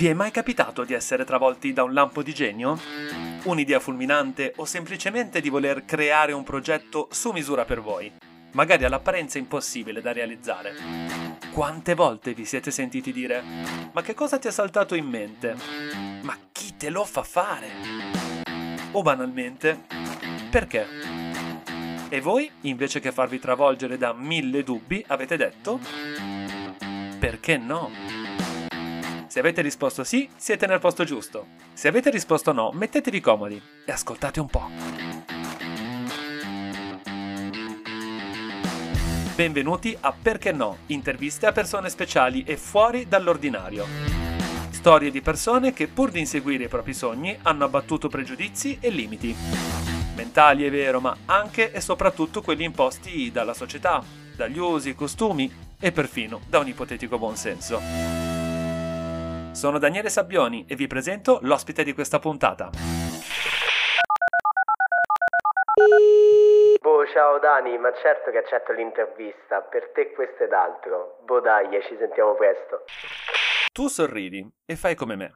Vi è mai capitato di essere travolti da un lampo di genio? Un'idea fulminante o semplicemente di voler creare un progetto su misura per voi? Magari all'apparenza impossibile da realizzare. Quante volte vi siete sentiti dire Ma che cosa ti è saltato in mente? Ma chi te lo fa fare? O banalmente Perché? E voi, invece che farvi travolgere da mille dubbi, avete detto Perché no? Se avete risposto sì, siete nel posto giusto. Se avete risposto no, mettetevi comodi e ascoltate un po'. Benvenuti a Perché no, interviste a persone speciali e fuori dall'ordinario. Storie di persone che pur di inseguire i propri sogni hanno abbattuto pregiudizi e limiti. Mentali è vero, ma anche e soprattutto quelli imposti dalla società, dagli usi, costumi e perfino da un ipotetico buonsenso. Sono Daniele Sabbioni e vi presento l'ospite di questa puntata. Boh, ciao Dani, ma certo che accetto l'intervista. Per te questo ed altro. Boh dai, ci sentiamo presto. Tu sorridi e fai come me.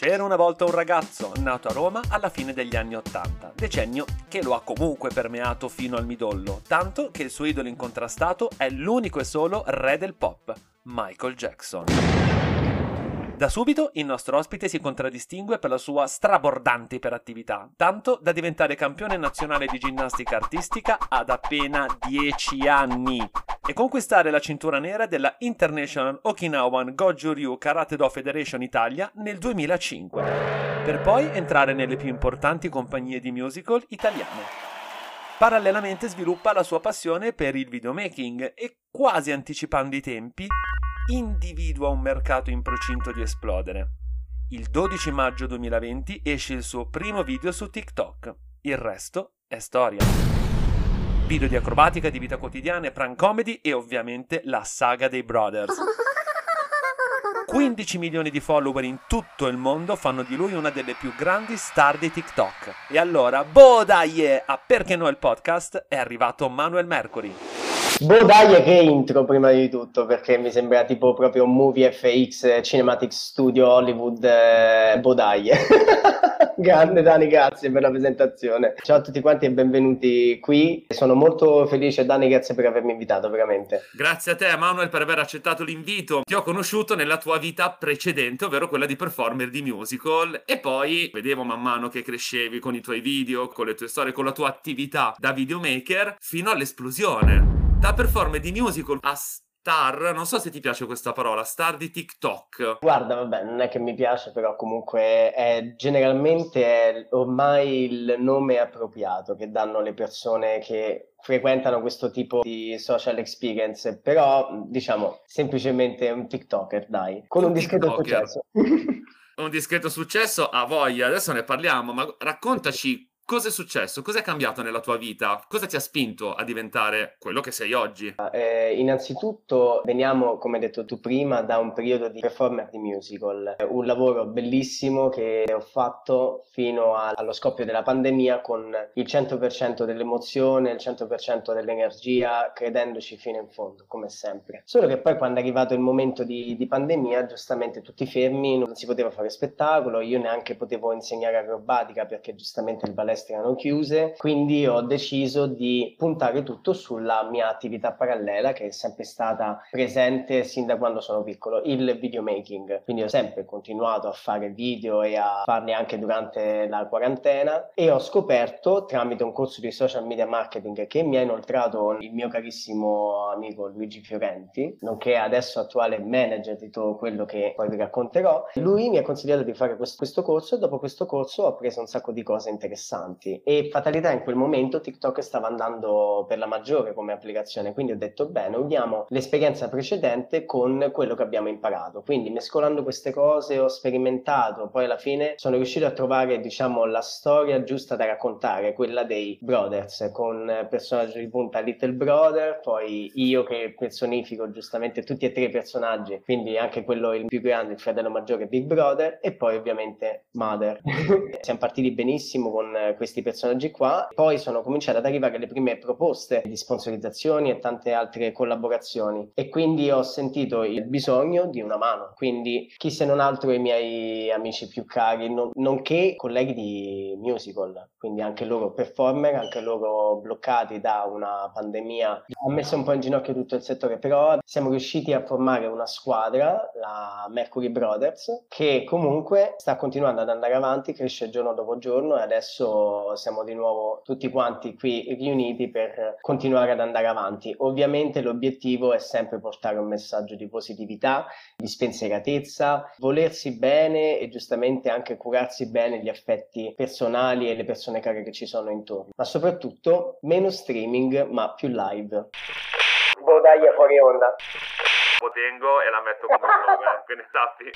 C'era una volta un ragazzo nato a Roma alla fine degli anni Ottanta, decennio che lo ha comunque permeato fino al midollo, tanto che il suo idolo incontrastato è l'unico e solo re del pop, Michael Jackson. Da subito il nostro ospite si contraddistingue per la sua strabordante iperattività, tanto da diventare campione nazionale di ginnastica artistica ad appena 10 anni e conquistare la cintura nera della International Okinawan Goju Ryu Karate Do Federation Italia nel 2005, per poi entrare nelle più importanti compagnie di musical italiane. Parallelamente sviluppa la sua passione per il videomaking e, quasi anticipando i tempi, individua un mercato in procinto di esplodere. Il 12 maggio 2020 esce il suo primo video su TikTok. Il resto è storia video di acrobatica, di vita quotidiana, prank comedy e ovviamente la saga dei Brothers. 15 milioni di follower in tutto il mondo fanno di lui una delle più grandi star di TikTok. E allora, boh dai, a Perché no il podcast è arrivato Manuel Mercury. Boh dai che intro prima di tutto perché mi sembra tipo proprio movie FX Cinematic Studio Hollywood eh, Bodai. Grande Dani, grazie per la presentazione. Ciao a tutti quanti e benvenuti qui. Sono molto felice Dani, grazie per avermi invitato, veramente. Grazie a te Manuel per aver accettato l'invito. Ti ho conosciuto nella tua vita precedente, ovvero quella di performer di musical e poi vedevo man mano che crescevi con i tuoi video, con le tue storie, con la tua attività da videomaker fino all'esplosione da performer di musical a star, non so se ti piace questa parola, star di TikTok. Guarda, vabbè, non è che mi piace, però comunque è generalmente è ormai il nome appropriato che danno le persone che frequentano questo tipo di social experience, però diciamo semplicemente un TikToker, dai, con un, un discreto successo. un discreto successo a voglia, adesso ne parliamo, ma raccontaci Cosa è successo? Cosa è cambiato nella tua vita? Cosa ti ha spinto a diventare quello che sei oggi? Eh, innanzitutto veniamo, come hai detto tu prima, da un periodo di performer di musical, un lavoro bellissimo che ho fatto fino allo scoppio della pandemia con il 100% dell'emozione, il 100% dell'energia, credendoci fino in fondo, come sempre. Solo che poi quando è arrivato il momento di, di pandemia, giustamente tutti fermi, non si poteva fare spettacolo, io neanche potevo insegnare acrobatica perché giustamente il balletto palestre erano chiuse, quindi ho deciso di puntare tutto sulla mia attività parallela che è sempre stata presente sin da quando sono piccolo, il videomaking. Quindi ho sempre continuato a fare video e a farli anche durante la quarantena e ho scoperto tramite un corso di social media marketing che mi ha inoltrato il mio carissimo amico Luigi Fiorenti, nonché adesso attuale manager di tutto quello che poi vi racconterò. Lui mi ha consigliato di fare questo, questo corso e dopo questo corso ho preso un sacco di cose interessanti interessanti e fatalità in quel momento TikTok stava andando per la maggiore come applicazione, quindi ho detto bene, uniamo l'esperienza precedente con quello che abbiamo imparato. Quindi mescolando queste cose ho sperimentato, poi alla fine sono riuscito a trovare, diciamo, la storia giusta da raccontare, quella dei Brothers con personaggio di punta Little Brother, poi io che personifico giustamente tutti e tre i personaggi, quindi anche quello il più grande, il fratello maggiore Big Brother e poi ovviamente Mother. Siamo partiti benissimo con questi personaggi qua. Poi sono cominciate ad arrivare le prime proposte di sponsorizzazioni e tante altre collaborazioni e quindi ho sentito il bisogno di una mano. Quindi chi se non altro i miei amici più cari, non, nonché colleghi di musical, quindi anche loro performer, anche loro bloccati da una pandemia, ha messo un po' in ginocchio tutto il settore, però siamo riusciti a formare una squadra, la Mercury Brothers, che comunque sta continuando ad andare avanti, cresce giorno dopo giorno e adesso siamo di nuovo tutti quanti qui riuniti per continuare ad andare avanti. Ovviamente l'obiettivo è sempre portare un messaggio di positività, di spensieratezza, volersi bene e giustamente anche curarsi bene gli affetti personali e le persone care che ci sono intorno, ma soprattutto meno streaming ma più live. Bodaglia fuori onda. Potengo e la metto come nome, quindi sappi.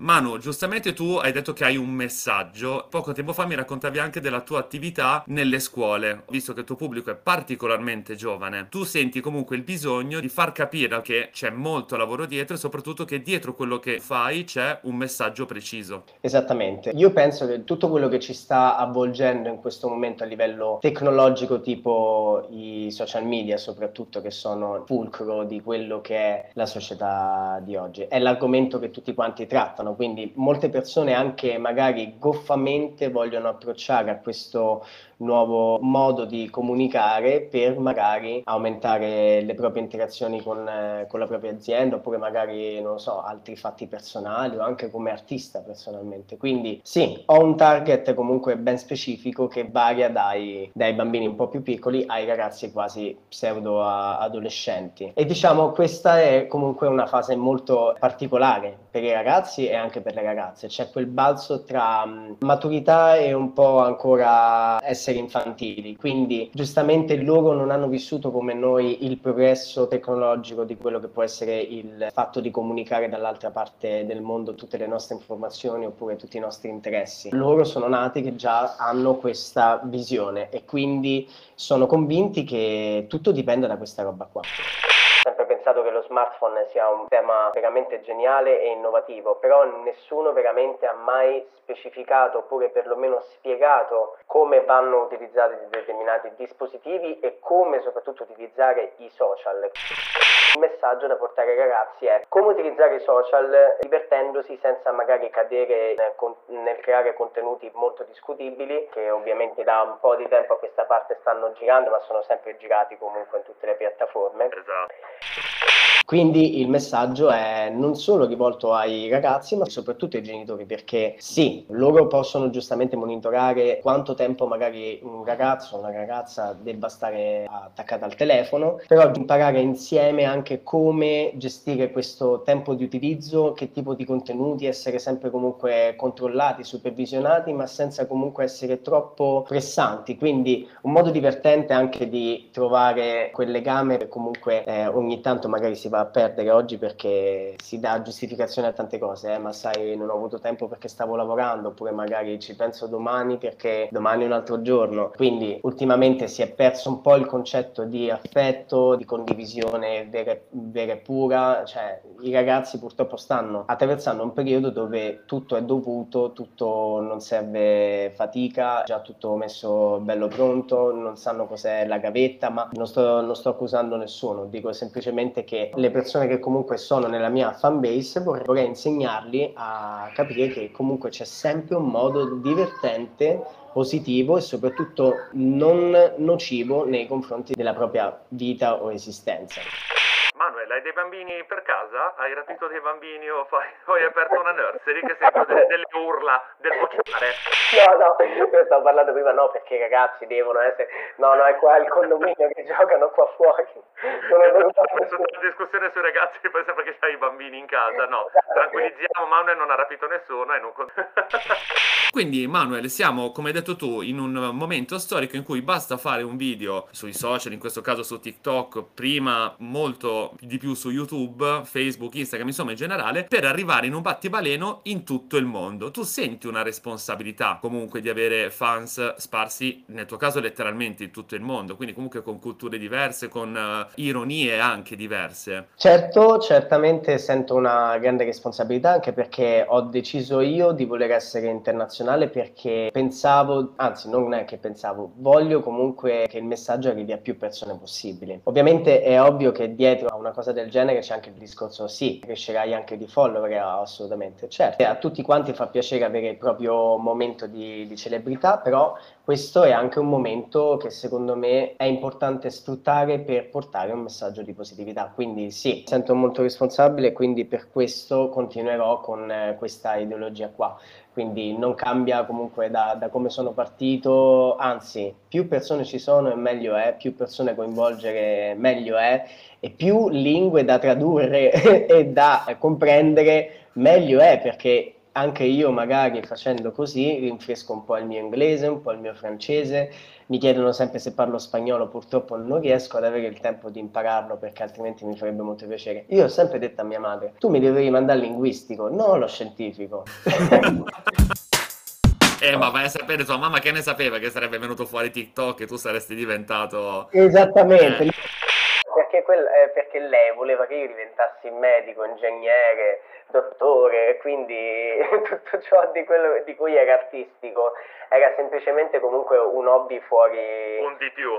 Manu, giustamente tu hai detto che hai un messaggio. Poco tempo fa mi raccontavi anche della tua attività nelle scuole, visto che il tuo pubblico è particolarmente giovane. Tu senti comunque il bisogno di far capire che c'è molto lavoro dietro e soprattutto che dietro quello che fai c'è un messaggio preciso. Esattamente. Io penso che tutto quello che ci sta avvolgendo in questo momento a livello tecnologico, tipo i social media soprattutto, che sono il fulcro di quello che è la società di oggi, è l'argomento che tutti quanti trattano quindi molte persone anche magari goffamente vogliono approcciare a questo nuovo modo di comunicare per magari aumentare le proprie interazioni con, eh, con la propria azienda oppure magari, non so, altri fatti personali o anche come artista personalmente. Quindi sì, ho un target comunque ben specifico che varia dai, dai bambini un po' più piccoli ai ragazzi quasi pseudo adolescenti. E diciamo questa è comunque una fase molto particolare per i ragazzi e anche per le ragazze. C'è quel balzo tra um, maturità e un po' ancora essere infantili. Quindi giustamente loro non hanno vissuto come noi il progresso tecnologico di quello che può essere il fatto di comunicare dall'altra parte del mondo tutte le nostre informazioni oppure tutti i nostri interessi. Loro sono nati che già hanno questa visione e quindi sono convinti che tutto dipende da questa roba qua sempre pensato che lo smartphone sia un tema veramente geniale e innovativo, però nessuno veramente ha mai specificato oppure perlomeno spiegato come vanno utilizzati determinati dispositivi e come soprattutto utilizzare i social. Messaggio da portare ai ragazzi è come utilizzare i social divertendosi senza magari cadere nel creare contenuti molto discutibili che ovviamente da un po' di tempo a questa parte stanno girando ma sono sempre girati comunque in tutte le piattaforme. Esatto. Quindi il messaggio è non solo rivolto ai ragazzi, ma soprattutto ai genitori, perché sì, loro possono giustamente monitorare quanto tempo magari un ragazzo o una ragazza debba stare attaccata al telefono, però imparare insieme anche come gestire questo tempo di utilizzo, che tipo di contenuti, essere sempre comunque controllati, supervisionati, ma senza comunque essere troppo pressanti. Quindi un modo divertente anche di trovare quel legame che comunque eh, ogni tanto magari si va a perdere oggi perché si dà giustificazione a tante cose, eh, ma sai, non ho avuto tempo perché stavo lavorando, oppure magari ci penso domani perché domani è un altro giorno. Quindi ultimamente si è perso un po' il concetto di affetto, di condivisione vera, vera e pura, cioè i ragazzi purtroppo stanno attraversando un periodo dove tutto è dovuto, tutto non serve fatica, già tutto messo bello pronto, non sanno cos'è la gavetta, ma non sto, non sto accusando nessuno, dico semplicemente che le persone che comunque sono nella mia fan base vorrei, vorrei insegnarli a capire che comunque c'è sempre un modo divertente positivo e soprattutto non nocivo nei confronti della propria vita o esistenza. Manuel, hai dei bambini per casa? Hai rapito dei bambini o, fai, o hai aperto una nursery che sento delle, delle urla del vociare? No, no, io stavo parlando prima, no, perché i ragazzi devono essere... No, no, è qua il condominio che giocano qua fuori. Non è venuto la discussione sui ragazzi poi sembra che hai i bambini in casa. No, esatto. tranquillizziamo, Manuel non ha rapito nessuno e non... Quindi, Manuel, siamo, come hai detto tu, in un momento storico in cui basta fare un video sui social, in questo caso su TikTok, prima molto di più su YouTube, Facebook, Instagram, insomma in generale, per arrivare in un battibaleno in tutto il mondo. Tu senti una responsabilità comunque di avere fans sparsi, nel tuo caso letteralmente in tutto il mondo, quindi comunque con culture diverse, con uh, ironie anche diverse. Certo, certamente sento una grande responsabilità anche perché ho deciso io di voler essere internazionale perché pensavo, anzi non è che pensavo, voglio comunque che il messaggio arrivi a più persone possibili. Ovviamente è ovvio che dietro a una cosa del genere c'è anche il discorso sì, crescerai anche di follower, assolutamente certo. A tutti quanti fa piacere avere il proprio momento di, di celebrità, però questo è anche un momento che secondo me è importante sfruttare per portare un messaggio di positività. Quindi sì, sento molto responsabile quindi per questo continuerò con eh, questa ideologia qua. Quindi non cambia comunque da, da, come sono partito, anzi più persone ci sono e meglio è, più persone coinvolgere meglio è. E più lingue da tradurre e da comprendere meglio è perché anche io magari facendo così rinfresco un po' il mio inglese, un po' il mio francese, mi chiedono sempre se parlo spagnolo, purtroppo non riesco ad avere il tempo di impararlo perché altrimenti mi farebbe molto piacere. Io ho sempre detto a mia madre, tu mi devi mandare linguistico, non lo scientifico. Eh, ma vai a sapere tua mamma che ne sapeva che sarebbe venuto fuori TikTok e tu saresti diventato... Esattamente. Eh. Quel, eh, perché lei voleva che io diventassi medico, ingegnere, dottore, quindi tutto ciò di, quello, di cui era artistico era semplicemente comunque un hobby fuori... Un di più.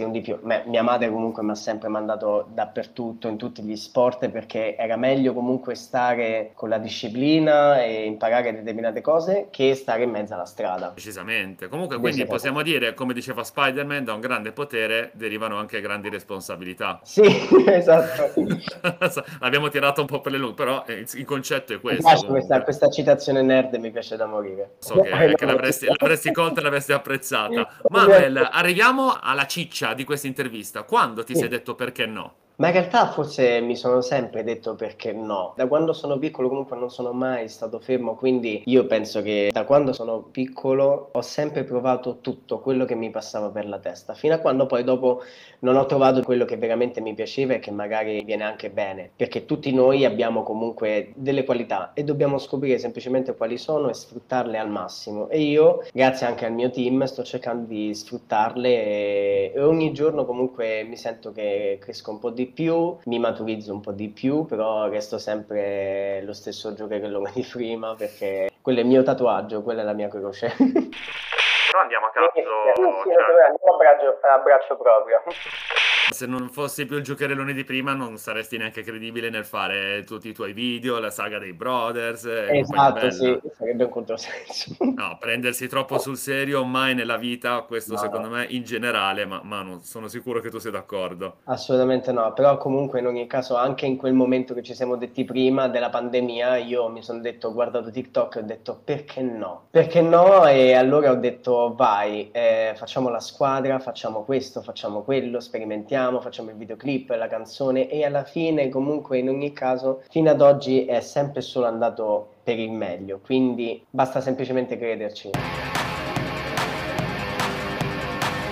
Sì, un di più. Beh, mia madre comunque mi ha sempre mandato dappertutto, in tutti gli sport, perché era meglio comunque stare con la disciplina e imparare determinate cose che stare in mezzo alla strada. Precisamente. Comunque, quindi possiamo dire, come diceva Spider-Man, da un grande potere derivano anche grandi responsabilità. Sì, esatto. L'abbiamo tirato un po' per le lunghe, però eh, il concetto è questo. Questa, questa, citazione nerd mi piace da morire. So che, che l'avresti, l'avresti colta e l'avresti apprezzata. Manuel, arriviamo alla ciccia di questa intervista. Quando ti sei detto perché no? Ma in realtà forse mi sono sempre detto perché no. Da quando sono piccolo comunque non sono mai stato fermo, quindi io penso che da quando sono piccolo ho sempre provato tutto quello che mi passava per la testa, fino a quando poi dopo non ho trovato quello che veramente mi piaceva e che magari viene anche bene, perché tutti noi abbiamo comunque delle qualità e dobbiamo scoprire semplicemente quali sono e sfruttarle al massimo. E io, grazie anche al mio team, sto cercando di sfruttarle e ogni giorno comunque mi sento che cresco un po' di più, mi maturizzo un po' di più, però resto sempre lo stesso giocherellone di prima perché quello è il mio tatuaggio, quella è la mia croce. Però andiamo a cazzo. Sì, sì, cioè... andiamo a braccio, a braccio proprio. Se non fossi più il giocherellone di prima, non saresti neanche credibile nel fare tutti i tuoi video, la saga dei Brothers. Esatto, sì, sarebbe un controsenso. No, prendersi troppo sul serio mai nella vita, questo no. secondo me in generale, ma Manu, sono sicuro che tu sia d'accordo. Assolutamente no, però comunque in ogni caso, anche in quel momento che ci siamo detti prima della pandemia, io mi sono detto, ho guardato TikTok e ho detto perché no? Perché no? E allora ho detto vai, eh, facciamo la squadra, facciamo questo, facciamo quello, sperimentiamo suoniamo, facciamo il videoclip, la canzone e alla fine comunque in ogni caso fino ad oggi è sempre solo andato per il meglio, quindi basta semplicemente crederci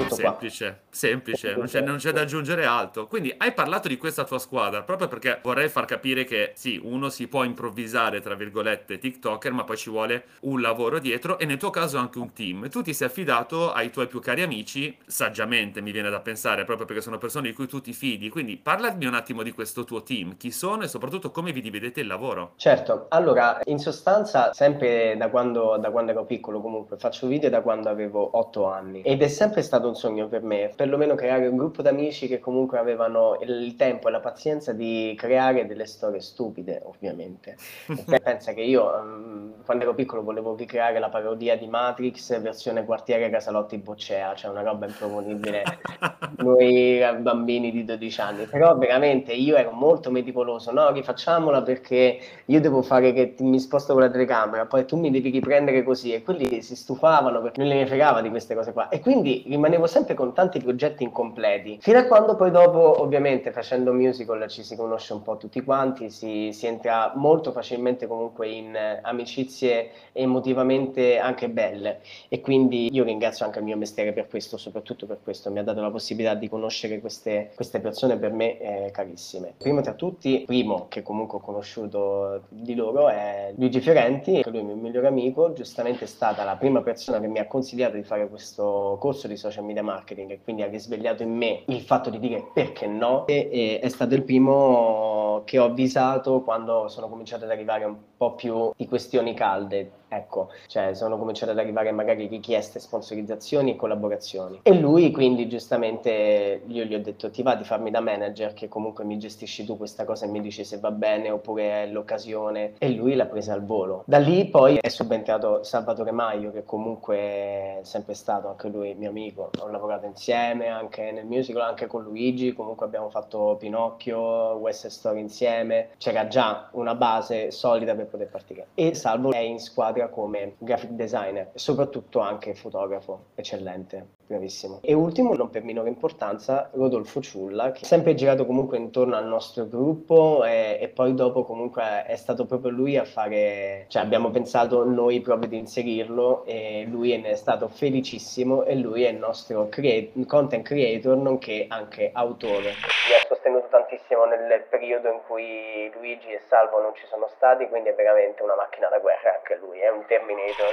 tutto semplice, qua. Semplice, non c'è, non c'è, da aggiungere altro. Quindi hai parlato di questa tua squadra proprio perché vorrei far capire che sì, uno si può improvvisare, tra virgolette, TikToker, ma poi ci vuole un lavoro dietro e nel tuo caso anche un team. Tu ti sei affidato ai tuoi più cari amici, saggiamente mi viene da pensare, proprio perché sono persone di cui tu ti fidi. Quindi parlami un attimo di questo tuo team, chi sono e soprattutto come vi dividete il lavoro. Certo, allora in sostanza sempre da quando, da quando ero piccolo comunque faccio video da quando avevo 8 anni ed è sempre stato un sogno per me, perlomeno creare un gruppo d'amici che comunque avevano il tempo e la pazienza di creare delle storie stupide, ovviamente. pensa che io um, quando ero piccolo volevo ricreare la parodia di Matrix versione quartiere Casalotti Boccea, cioè una roba improponibile noi bambini di 12 anni, però veramente io ero molto meticoloso, no, rifacciamola perché io devo fare che mi sposto con la telecamera, poi tu mi devi riprendere così. E quelli si stufavano perché non le ne fregava di queste cose qua. E quindi rimanevo sempre con tanti progetti incompleti, fino a quando poi dopo, ovviamente, facendo musical ci si conosce un po' tutti quanti, si, si entra molto facilmente comunque in amicizie emotivamente anche belle. E quindi io ringrazio anche il mio mestiere per questo, soprattutto per questo, mi ha dato la possibilità di conoscere queste, queste persone per me eh, carissime. Primo tra tutti, primo che comunque ho conosciuto di loro è Luigi Fiorenti, che lui è il mio migliore amico, giustamente è stata la prima persona che mi ha consigliato di fare questo corso di social media marketing, quindi ha risvegliato in me il fatto di dire perché no e, e è stato il primo che ho avvisato quando sono cominciate ad arrivare un po' più di questioni calde Ecco, cioè sono cominciate ad arrivare magari richieste, sponsorizzazioni e collaborazioni. E lui quindi giustamente io gli ho detto ti va di farmi da manager che comunque mi gestisci tu questa cosa e mi dici se va bene oppure è l'occasione e lui l'ha presa al volo. Da lì poi è subentrato Salvatore Maio che comunque è sempre stato anche lui mio amico, ho lavorato insieme anche nel musical, anche con Luigi, comunque abbiamo fatto Pinocchio, West Story insieme, c'era già una base solida per poter partire. E Salvo è in squadra laurea come graphic designer e soprattutto anche fotografo eccellente, bravissimo. E ultimo, non per minore importanza, Rodolfo Ciulla, che ha sempre girato comunque intorno al nostro gruppo e, e poi dopo comunque è stato proprio lui a fare, cioè abbiamo pensato noi proprio di inserirlo e lui ne è stato felicissimo e lui è il nostro crea- content creator nonché anche autore. Mi ha sostenuto tantissimo nel periodo in cui Luigi e Salvo non ci sono stati, quindi è veramente una macchina da guerra anche lui, è un Terminator.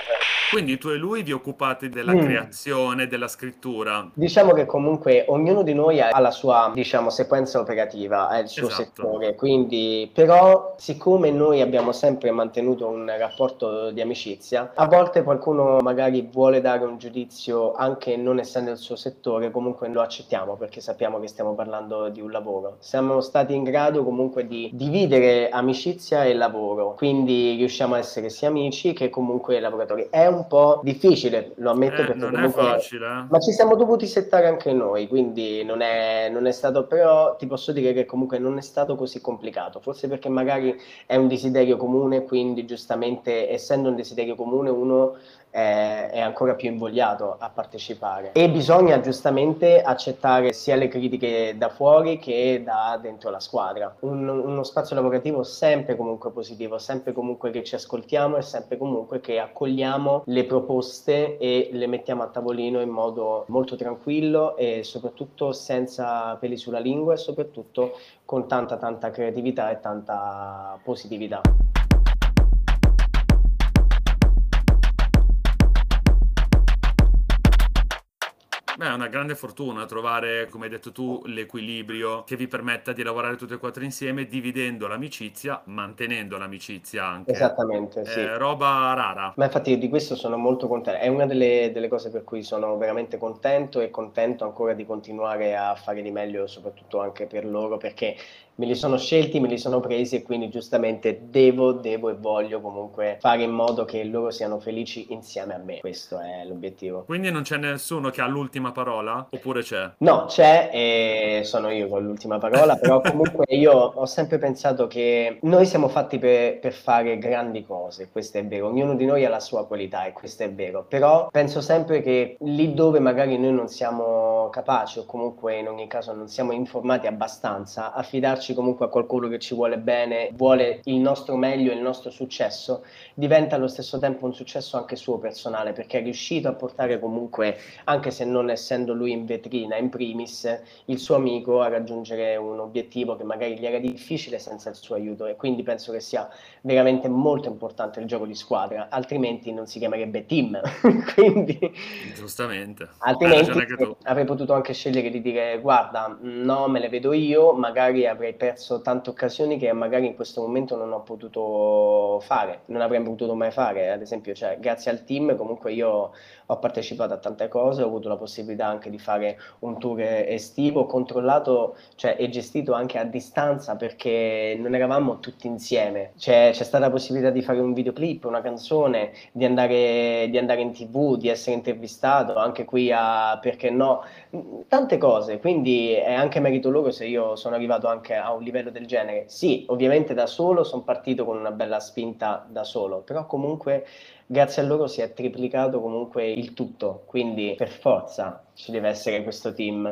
Quindi tu e lui vi occupate della mm. creazione, della scrittura. Diciamo che comunque ognuno di noi ha la sua, diciamo, sequenza operativa, ha il suo esatto. settore, quindi però siccome noi abbiamo sempre mantenuto un rapporto di amicizia, a volte qualcuno magari vuole dare un giudizio anche non essendo il suo settore, comunque lo accettiamo perché sappiamo che stiamo parlando di un lavoro. Siamo stati in grado comunque di dividere amicizia e lavoro, quindi riusciamo a essere sia amici che comunque lavoratori. È un po' difficile, lo ammetto eh, perché non comunque... è facile. Eh. Ma ci siamo dovuti settare anche noi, quindi non è, non è stato, però ti posso dire che comunque non è stato così complicato, forse perché magari è un desiderio comune, quindi giustamente essendo un desiderio comune uno è, è, ancora più invogliato a partecipare e bisogna giustamente accettare sia le critiche da fuori che da dentro la squadra. Un, uno spazio lavorativo sempre comunque positivo, sempre comunque che ci ascoltiamo e sempre comunque che accogliamo le proposte e le mettiamo a tavolino in modo molto tranquillo e soprattutto senza peli sulla lingua e soprattutto con tanta tanta creatività e tanta positività. Beh, è una grande fortuna trovare, come hai detto tu, l'equilibrio che vi permetta di lavorare tutti e quattro insieme, dividendo l'amicizia, mantenendo l'amicizia anche. Esattamente, sì. È roba rara. Ma infatti di questo sono molto contento. È una delle, delle, cose per cui sono veramente contento e contento ancora di continuare a fare di meglio, soprattutto anche per loro, perché me li sono scelti, me li sono presi e quindi giustamente devo, devo e voglio comunque fare in modo che loro siano felici insieme a me. Questo è l'obiettivo. Quindi non c'è nessuno che ha l'ultima parola? Oppure c'è? No, c'è e sono io con l'ultima parola, però comunque io ho sempre pensato che noi siamo fatti per, per fare grandi cose, questo è vero, ognuno di noi ha la sua qualità e questo è vero, però penso sempre che lì dove magari noi non siamo capaci o comunque in ogni caso non siamo informati abbastanza, affidarci affidarci comunque a qualcuno che ci vuole bene, vuole il nostro meglio e il nostro successo, diventa allo stesso tempo un successo anche suo personale, perché è riuscito a portare comunque, anche se non essendo lui in vetrina, in primis, il suo amico a raggiungere un obiettivo che magari gli era difficile senza il suo aiuto e quindi penso che sia veramente molto importante il gioco di squadra, altrimenti non si chiamerebbe team. quindi, Giustamente. Altrimenti avrei potuto anche scegliere di dire guarda, no, me le vedo io, magari avrei perso tante occasioni che magari in questo momento non ho potuto fare, non avrei potuto mai fare. Ad esempio, cioè, grazie al team comunque io ho partecipato a tante cose, ho avuto la possibilità anche di fare un tour estivo, controllato cioè, e gestito anche a distanza perché non eravamo tutti insieme. Cioè, c'è stata la possibilità di fare un videoclip, una canzone, di andare, di andare in tv, di essere intervistato, anche qui a, perché no, tante cose. Quindi è anche merito loro se io sono arrivato anche a un livello del genere. Sì, ovviamente da solo sono partito con una bella spinta da solo, però comunque grazie a loro si è triplicato comunque il tutto, quindi per forza ci deve essere questo team.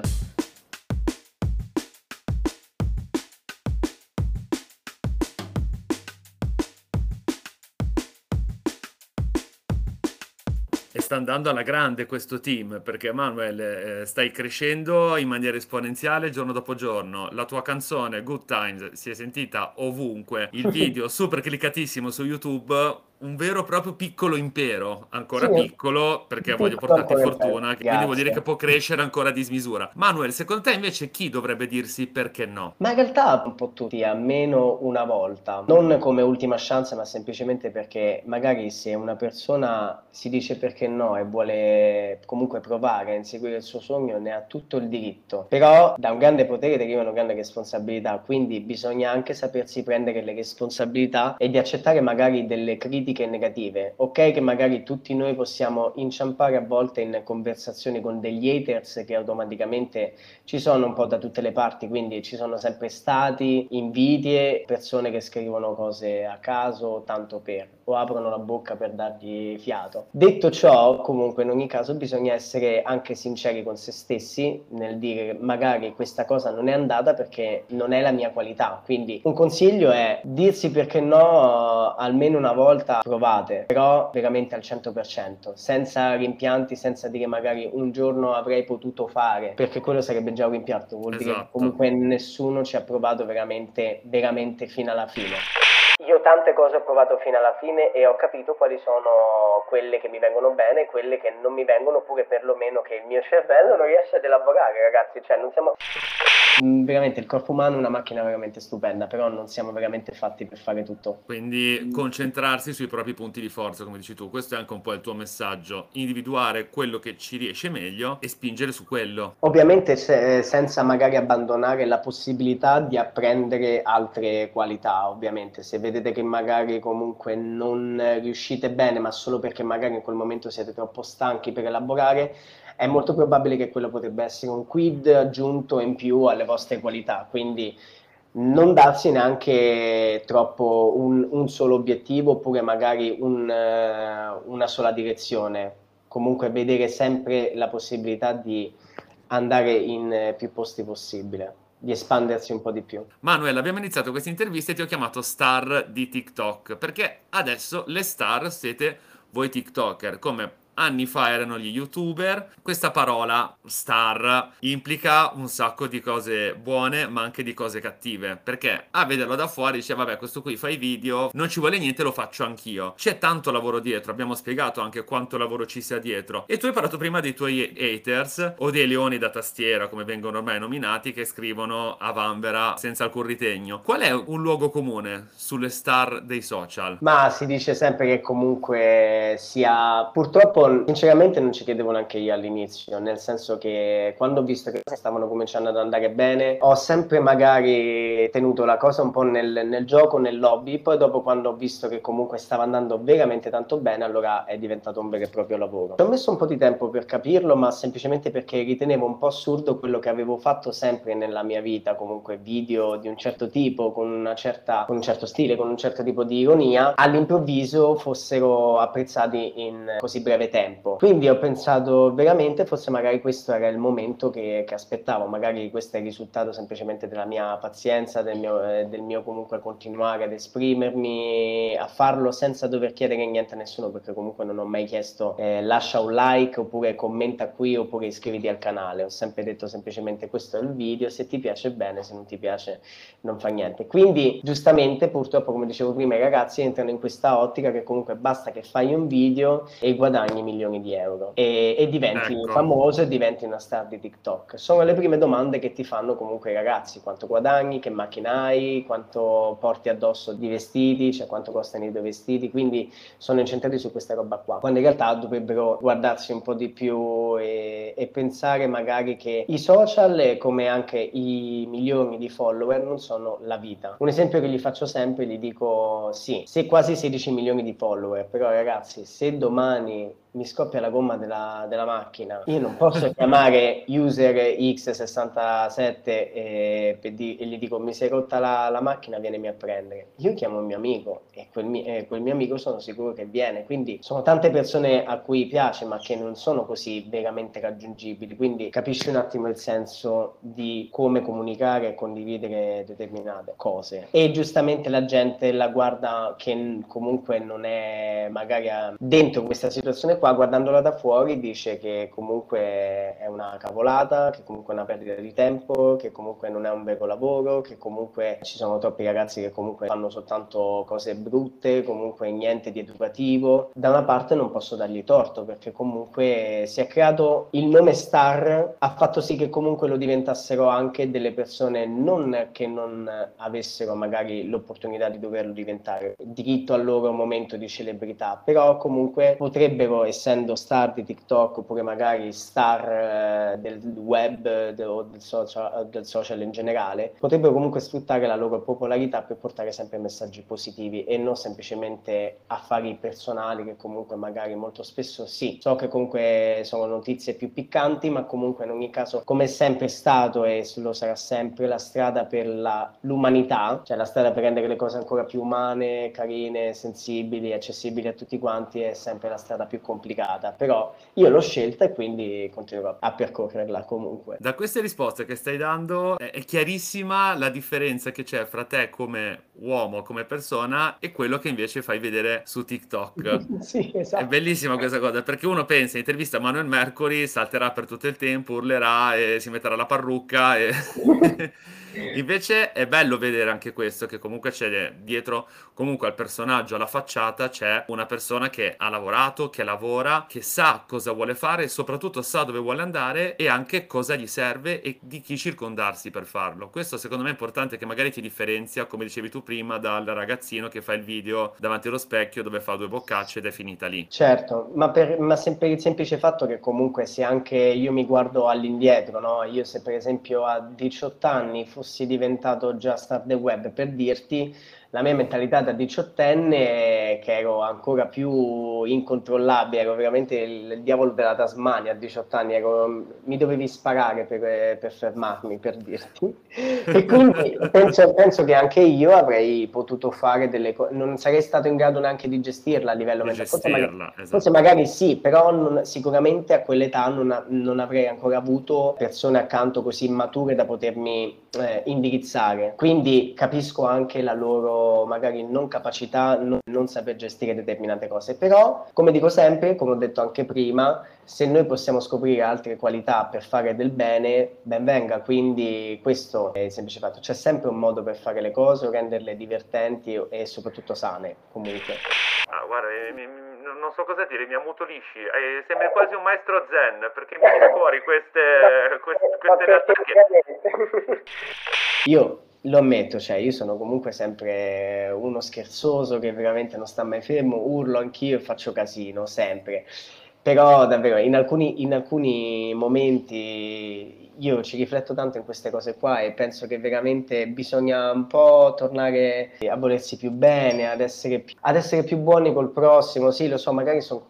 E sta andando alla grande questo team perché Manuel eh, stai crescendo in maniera esponenziale giorno dopo giorno. La tua canzone Good Times si è sentita ovunque. Il video super cliccatissimo su YouTube un vero e proprio piccolo impero, ancora sì, piccolo, perché voglio portarti fortuna, quindi vuol dire che può crescere ancora a dismisura. Manuel, secondo te invece chi dovrebbe dirsi perché no? Ma in realtà un po' tutti, almeno una volta. Non come ultima chance, ma semplicemente perché magari se una persona si dice perché no e vuole comunque provare a inseguire il suo sogno, ne ha tutto il diritto. Però da un grande potere deriva una grande responsabilità, quindi bisogna anche sapersi prendere le responsabilità e di accettare magari delle critiche negative. Ok che magari tutti noi possiamo inciampare a volte in conversazioni con degli haters che automaticamente ci sono un po' da tutte le parti, quindi ci sono sempre stati invidie, persone che scrivono cose a caso, tanto per, o aprono la bocca per dargli fiato. Detto ciò, comunque in ogni caso bisogna essere anche sinceri con se stessi nel dire magari questa cosa non è andata perché non è la mia qualità, quindi un consiglio è dirsi perché no almeno una volta provate, però veramente al 100%, senza rimpianti, senza dire magari un giorno avrei potuto fare, perché quello sarebbe già un rimpianto, vuol esatto. dire che esatto. comunque nessuno ci ha provato veramente, veramente fino alla fine. Io tante cose ho provato fino alla fine e ho capito quali sono quelle che mi vengono bene e quelle che non mi vengono, oppure perlomeno che il mio cervello non riesce ad elaborare, ragazzi. Cioè, non siamo. Mm, veramente il corpo umano è una macchina veramente stupenda, però non siamo veramente fatti per fare tutto. Quindi concentrarsi sui propri punti di forza, come dici tu, questo è anche un po' il tuo messaggio, individuare quello che ci riesce meglio e spingere su quello. Ovviamente se, senza magari abbandonare la possibilità di apprendere altre qualità, ovviamente, se vedete che magari comunque non riuscite bene, ma solo perché magari in quel momento siete troppo stanchi per elaborare, è molto probabile che quello potrebbe essere un quid aggiunto in più alle vostre qualità, quindi non darsi neanche troppo un, un solo obiettivo oppure magari un, uh, una sola direzione, comunque vedere sempre la possibilità di andare in più posti possibile di espandersi un po' di più. Manuel, abbiamo iniziato questa intervista e ti ho chiamato star di TikTok perché adesso le star siete voi TikToker, come anni fa erano gli youtuber. Questa parola star implica un sacco di cose buone, ma anche di cose cattive. Perché a vederlo da fuori dice: Vabbè, questo qui fa i video, non ci vuole niente, lo faccio anch'io. C'è tanto lavoro dietro, abbiamo spiegato anche quanto lavoro ci sia dietro. E tu hai parlato prima dei tuoi haters o dei leoni da tastiera, come vengono ormai nominati, che scrivono a Vanvera senza alcun ritegno. Qual è un luogo comune sulle star dei social? Ma si dice sempre che comunque sia purtroppo sinceramente non ci credevo neanche io all'inizio, nel senso che quando ho visto che stavano cominciando ad andare bene, ho sempre magari tenuto la cosa un po' nel, nel gioco, nel lobby, poi dopo quando ho visto che comunque stava andando veramente tanto bene, allora è diventato un vero e proprio lavoro. Ci ho messo un po' di tempo per capirlo, ma semplicemente perché ritenevo un po' assurdo quello che avevo fatto sempre nella mia vita, comunque video di un certo tipo, con, certa, con un certo stile, con un certo tipo di ironia, all'improvviso fossero apprezzati in così breve tempo. Quindi ho pensato veramente forse magari questo era il momento che, che aspettavo, magari questo è il risultato semplicemente della mia pazienza, del mio, eh, del mio comunque continuare ad esprimermi, a farlo senza dover chiedere niente a nessuno, perché comunque non ho mai chiesto eh, lascia un like oppure commenta qui oppure iscriviti al canale, ho sempre detto semplicemente questo è il video, se ti piace bene, se non ti piace non fa niente. Quindi giustamente purtroppo come dicevo prima i ragazzi entrano in questa ottica che comunque basta che fai un video e guadagni milioni di euro e, e diventi ecco. famoso e diventi una star di TikTok. Sono le prime domande che ti fanno comunque i ragazzi, quanto guadagni, che macchina hai, quanto porti addosso di vestiti, cioè quanto costano i tuoi vestiti, quindi sono incentrati su questa roba qua, quando in realtà dovrebbero guardarsi un po' di più e, e pensare magari che i social, come anche i milioni di follower, non sono la vita. Un esempio che gli faccio sempre, gli dico sì, se quasi 16 milioni di follower, però ragazzi, se domani mi scoppia la gomma della, della macchina. Io non posso chiamare user X67 e, e, gli dico mi sei rotta la, la, macchina, vienimi a prendere. Io chiamo il mio amico e quel, mio, eh, quel mio amico sono sicuro che viene. Quindi sono tante persone a cui piace ma che non sono così veramente raggiungibili. Quindi capisci un attimo il senso di come comunicare e condividere determinate cose. E giustamente la gente la guarda che comunque non è magari dentro questa situazione qua guardandola da fuori dice che comunque è una cavolata, che comunque è una perdita di tempo, che comunque non è un vero lavoro, che comunque ci sono troppi ragazzi che comunque fanno soltanto cose brutte, comunque niente di educativo. Da una parte non posso dargli torto perché comunque si è creato il nome star, ha fatto sì che comunque lo diventassero anche delle persone non che non avessero magari l'opportunità di doverlo diventare, diritto al loro momento di celebrità, però comunque potrebbero, essendo star di TikTok oppure magari star eh, del web de, o del social, del social in generale, potrebbero comunque sfruttare la loro popolarità per portare sempre messaggi positivi e non semplicemente affari personali che comunque magari molto spesso sì, so che comunque sono notizie più piccanti, ma comunque in ogni caso come è sempre stato e lo sarà sempre la strada per la, l'umanità, cioè la strada per rendere le cose ancora più umane, carine, sensibili, accessibili a tutti quanti è sempre la strada più complicata, però io l'ho scelta e quindi continuerò a percorrerla comunque. Da queste risposte che stai dando è chiarissima la differenza che c'è fra te come uomo, come persona e quello che invece fai vedere su TikTok. sì, esatto. È bellissima questa cosa perché uno pensa in intervista Manuel Mercury salterà per tutto il tempo, urlerà e si metterà la parrucca e... Invece è bello vedere anche questo, che comunque c'è dietro, comunque al personaggio, alla facciata, c'è una persona che ha lavorato, che lavora, che sa cosa vuole fare e soprattutto sa dove vuole andare e anche cosa gli serve e di chi circondarsi per farlo. Questo secondo me è importante che magari ti differenzia, come dicevi tu prima, dal ragazzino che fa il video davanti allo specchio dove fa due boccacce ed è finita lì. Certo, ma per, ma per il semplice fatto che comunque se anche io mi guardo all'indietro, no? Io se per esempio a 18 anni fossi diventato già star del web per dirti la mia mentalità da diciottenne, che ero ancora più incontrollabile, ero veramente il, il diavolo della Tasmania a 18 anni, ero, mi dovevi sparare per, per, fermarmi, per dirti. E quindi penso, penso, che anche io avrei potuto fare delle cose, non sarei stato in grado neanche di gestirla a livello mentale. Forse, esatto. forse, magari sì, però non, sicuramente a quell'età non, non, avrei ancora avuto persone accanto così mature da potermi eh, indirizzare. Quindi capisco anche la loro magari non capacità, non, non saper gestire determinate cose. Però, come dico sempre, come ho detto anche prima, se noi possiamo scoprire altre qualità per fare del bene, ben venga. Quindi questo è il semplice fatto. C'è sempre un modo per fare le cose, renderle divertenti e soprattutto sane, comunque. Ah, guarda, mi, mi, non so cosa dire, mi ammutolisci. Eh, sembri quasi un maestro zen, perché mi fuori queste, queste, queste realtà che... Io lo ammetto, cioè io sono comunque sempre uno scherzoso che veramente non sta mai fermo, urlo anch'io e faccio casino, sempre. Però davvero in alcuni, in alcuni momenti io ci rifletto tanto in queste cose qua e penso che veramente bisogna un po' tornare a volersi più bene, ad essere più, ad essere più buoni col prossimo. Sì, lo so, magari sono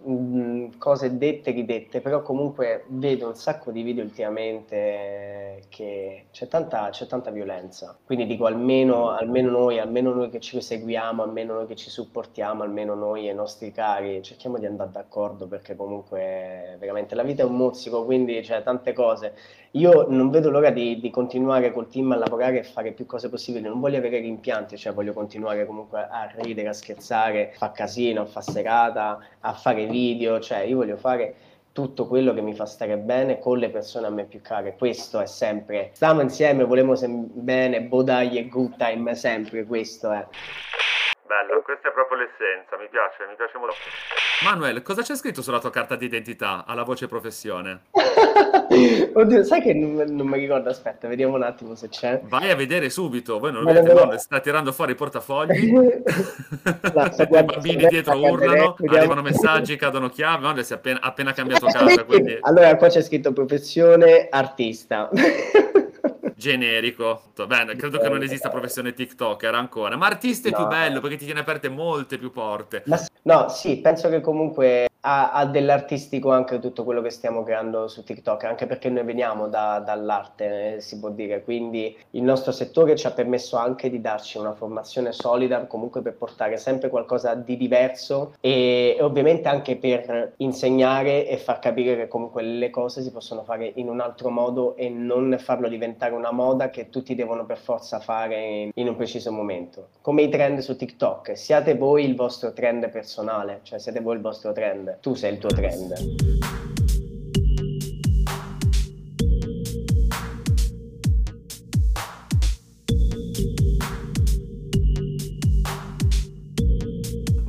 cose dette e ridette, però comunque vedo un sacco di video ultimamente che c'è tanta, c'è tanta violenza. Quindi dico almeno, almeno noi, almeno noi che ci seguiamo, almeno noi che ci supportiamo, almeno noi e i nostri cari, cerchiamo di andare d'accordo perché comunque veramente la vita è un mozzico, quindi c'è tante cose. Io non vedo l'ora di, di, continuare col team a lavorare e fare più cose possibili. Non voglio avere rimpianti, cioè voglio continuare comunque a ridere, a scherzare, a fare casino, a fare serata, a fare video. Cioè, io voglio fare tutto quello che mi fa stare bene con le persone a me più care. Questo è sempre. Stiamo insieme, volemo sem- bene, bodai e good time, sempre questo è. Bello, questa è proprio l'essenza, mi piace, mi piace molto. Manuel, cosa c'è scritto sulla tua carta d'identità alla voce professione? Oddio, sai che non, non, mi ricordo, aspetta, vediamo un attimo se c'è. Vai a vedere subito, voi non vedete, no, sta tirando fuori i portafogli, i bambini dietro urlano, vediamo. arrivano messaggi, cadono chiavi, Manuel si è appena, appena cambiato casa, quindi... Allora, qua c'è scritto professione artista generico. Beh, credo che non esista professione TikToker ancora, ma artista è no. più bello perché ti tiene aperte molte più porte. Ma, no, sì, penso che comunque ha, ha, dell'artistico anche tutto quello che stiamo creando su TikTok, anche perché noi veniamo da, dall'arte, eh, si può dire, quindi il nostro settore ci ha permesso anche di darci una formazione solida, comunque per portare sempre qualcosa di diverso e, e ovviamente anche per insegnare e far capire che comunque le cose si possono fare in un altro modo e non farlo diventare una moda che tutti devono per forza fare in, un preciso momento. Come i trend su TikTok, siate voi il vostro trend personale, cioè siete voi il vostro trend tu sei il tuo trend.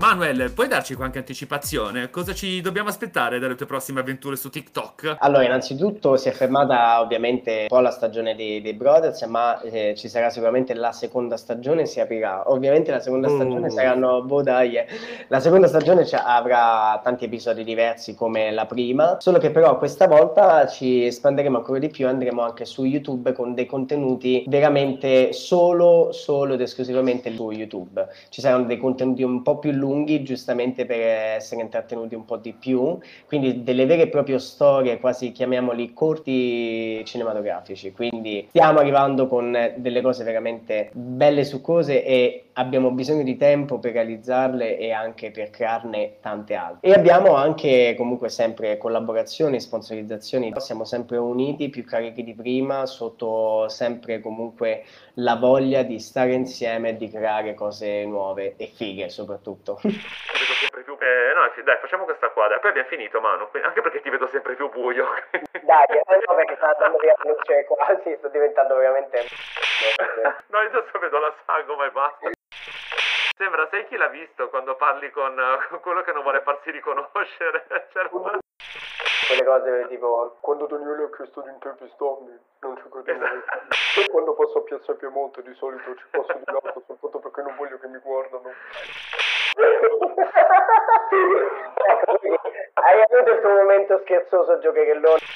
Manuel, puoi darci qualche anticipazione? Cosa ci dobbiamo aspettare dalle tue prossime avventure su TikTok? Allora, innanzitutto si è fermata ovviamente un po' la stagione dei, dei Brothers, ma eh, ci sarà sicuramente la seconda stagione, si aprirà. Ovviamente la seconda stagione uh. saranno, boh dai, eh. la seconda stagione avrà tanti episodi diversi come la prima, solo che però questa volta ci espanderemo ancora di più, andremo anche su YouTube con dei contenuti veramente solo, solo ed esclusivamente su YouTube. Ci saranno dei contenuti un po' più lunghi lunghi giustamente per essere intrattenuti un po' di più, quindi delle vere e proprie storie, quasi chiamiamoli corti cinematografici, quindi stiamo arrivando con delle cose veramente belle succose e abbiamo bisogno di tempo per realizzarle e anche per crearne tante altre. E abbiamo anche comunque sempre collaborazioni, sponsorizzazioni, siamo sempre uniti, più carichi di prima, sotto sempre comunque la voglia di stare insieme e di creare cose nuove e fighe soprattutto. Vedo sempre più. Eh, no, sì, dai, facciamo questa qua. Dai. Poi abbiamo finito, Manu. Anche perché ti vedo sempre più buio. dai, eh, no, perché sta andando via la luce quasi, sto diventando veramente. no, io adesso vedo la sagoma e basta. Sembra, sai chi l'ha visto quando parli con, con quello che non vuole farsi riconoscere? Una... Quelle cose tipo quando Daniele ha chiesto di intervistarmi non ci credo esatto. mai. quando passo a Piazza Piemonte di solito ci passo di lato soltanto perché non voglio che mi guardano. ecco, hai avuto il tuo momento scherzoso giocherellone.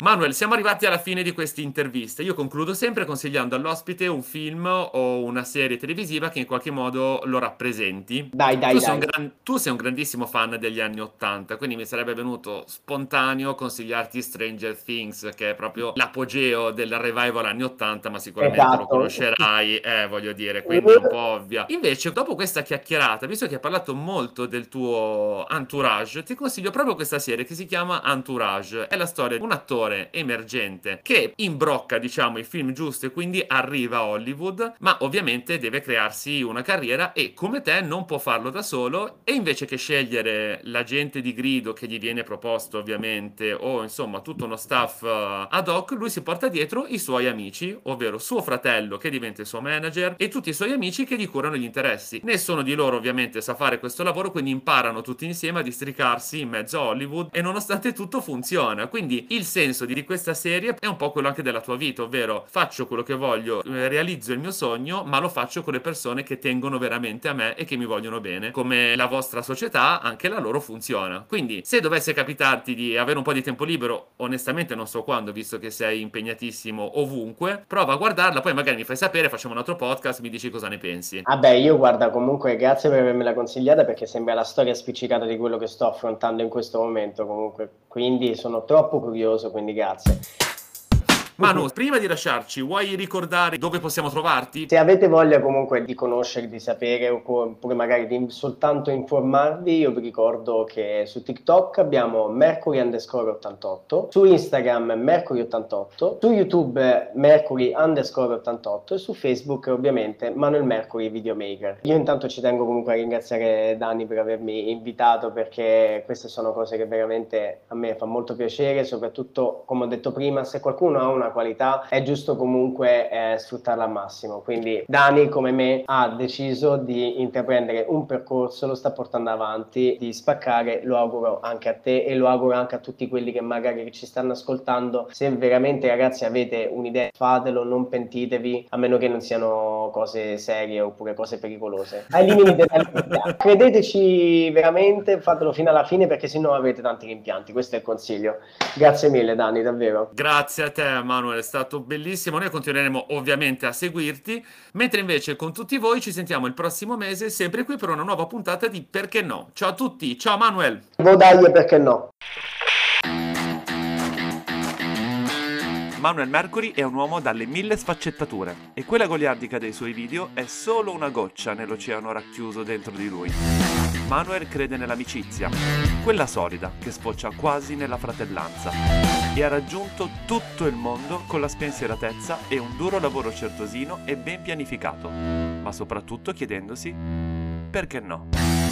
Manuel, siamo arrivati alla fine di questa intervista. Io concludo sempre consigliando all'ospite un film o una serie televisiva che in qualche modo lo rappresenti. Dai, dai, tu dai. Sei gran... tu sei un grandissimo fan degli anni Ottanta, quindi mi sarebbe venuto spontaneo consigliarti Stranger Things, che è proprio l'apogeo del revival anni Ottanta, ma sicuramente esatto. lo conoscerai, eh, voglio dire, quindi è un po' ovvia. Invece, dopo questa chiacchierata, visto che hai parlato molto del tuo entourage, ti consiglio proprio questa serie che si chiama Entourage. È la storia di un attore attore emergente che imbrocca, diciamo, i film giusti e quindi arriva a Hollywood, ma ovviamente deve crearsi una carriera e come te non può farlo da solo e invece che scegliere l'agente di grido che gli viene proposto ovviamente o insomma tutto uno staff uh, ad hoc, lui si porta dietro i suoi amici, ovvero suo fratello che diventa il suo manager e tutti i suoi amici che gli curano gli interessi. Nessuno di loro ovviamente sa fare questo lavoro, quindi imparano tutti insieme a districarsi in mezzo a Hollywood e nonostante tutto funziona. Quindi il senso senso di questa serie è un po' quello anche della tua vita, ovvero faccio quello che voglio, eh, realizzo il mio sogno, ma lo faccio con le persone che tengono veramente a me e che mi vogliono bene. Come la vostra società, anche la loro funziona. Quindi, se dovesse capitarti di avere un po' di tempo libero, onestamente non so quando, visto che sei impegnatissimo ovunque, prova a guardarla, poi magari mi fai sapere, facciamo un altro podcast, mi dici cosa ne pensi. Vabbè, io guarda, comunque grazie per avermela consigliata perché sembra la storia spiccicata di quello che sto affrontando in questo momento comunque. Quindi sono troppo curioso, quindi grazie. Manu, prima di lasciarci, vuoi ricordare dove possiamo trovarti? Se avete voglia comunque di conoscere, di sapere oppure magari di soltanto informarvi, io vi ricordo che su TikTok abbiamo Mercury underscore 88, su Instagram Mercury 88, su YouTube Mercury underscore 88 e su Facebook ovviamente Manuel Mercury Videomaker. Io intanto ci tengo comunque a ringraziare Dani per avermi invitato perché queste sono cose che veramente a me fa molto piacere, soprattutto come ho detto prima, se qualcuno ha una qualità, è giusto comunque eh, sfruttarla al massimo. Quindi Dani, come me, ha deciso di intraprendere un percorso, lo sta portando avanti, di spaccare, lo auguro anche a te e lo auguro anche a tutti quelli che magari ci stanno ascoltando. Se veramente ragazzi avete un'idea, fatelo, non pentitevi, a meno che non siano cose serie oppure cose pericolose. Ai limiti della vita. Credeteci veramente, fatelo fino alla fine perché sennò avete tanti rimpianti, questo è il consiglio. Grazie mille Dani, davvero. Grazie a te, ma Manuel, è stato bellissimo. Noi continueremo ovviamente a seguirti, mentre invece con tutti voi ci sentiamo il prossimo mese, sempre qui per una nuova puntata di Perché no. Ciao a tutti, ciao Manuel. Vodaglie perché no. Manuel Mercury è un uomo dalle mille sfaccettature e quella goliardica dei suoi video è solo una goccia nell'oceano racchiuso dentro di lui. Manuel crede nell'amicizia, quella solida che sfocia quasi nella fratellanza e ha raggiunto tutto il mondo con la spensieratezza e un duro lavoro certosino e ben pianificato, ma soprattutto chiedendosi perché no.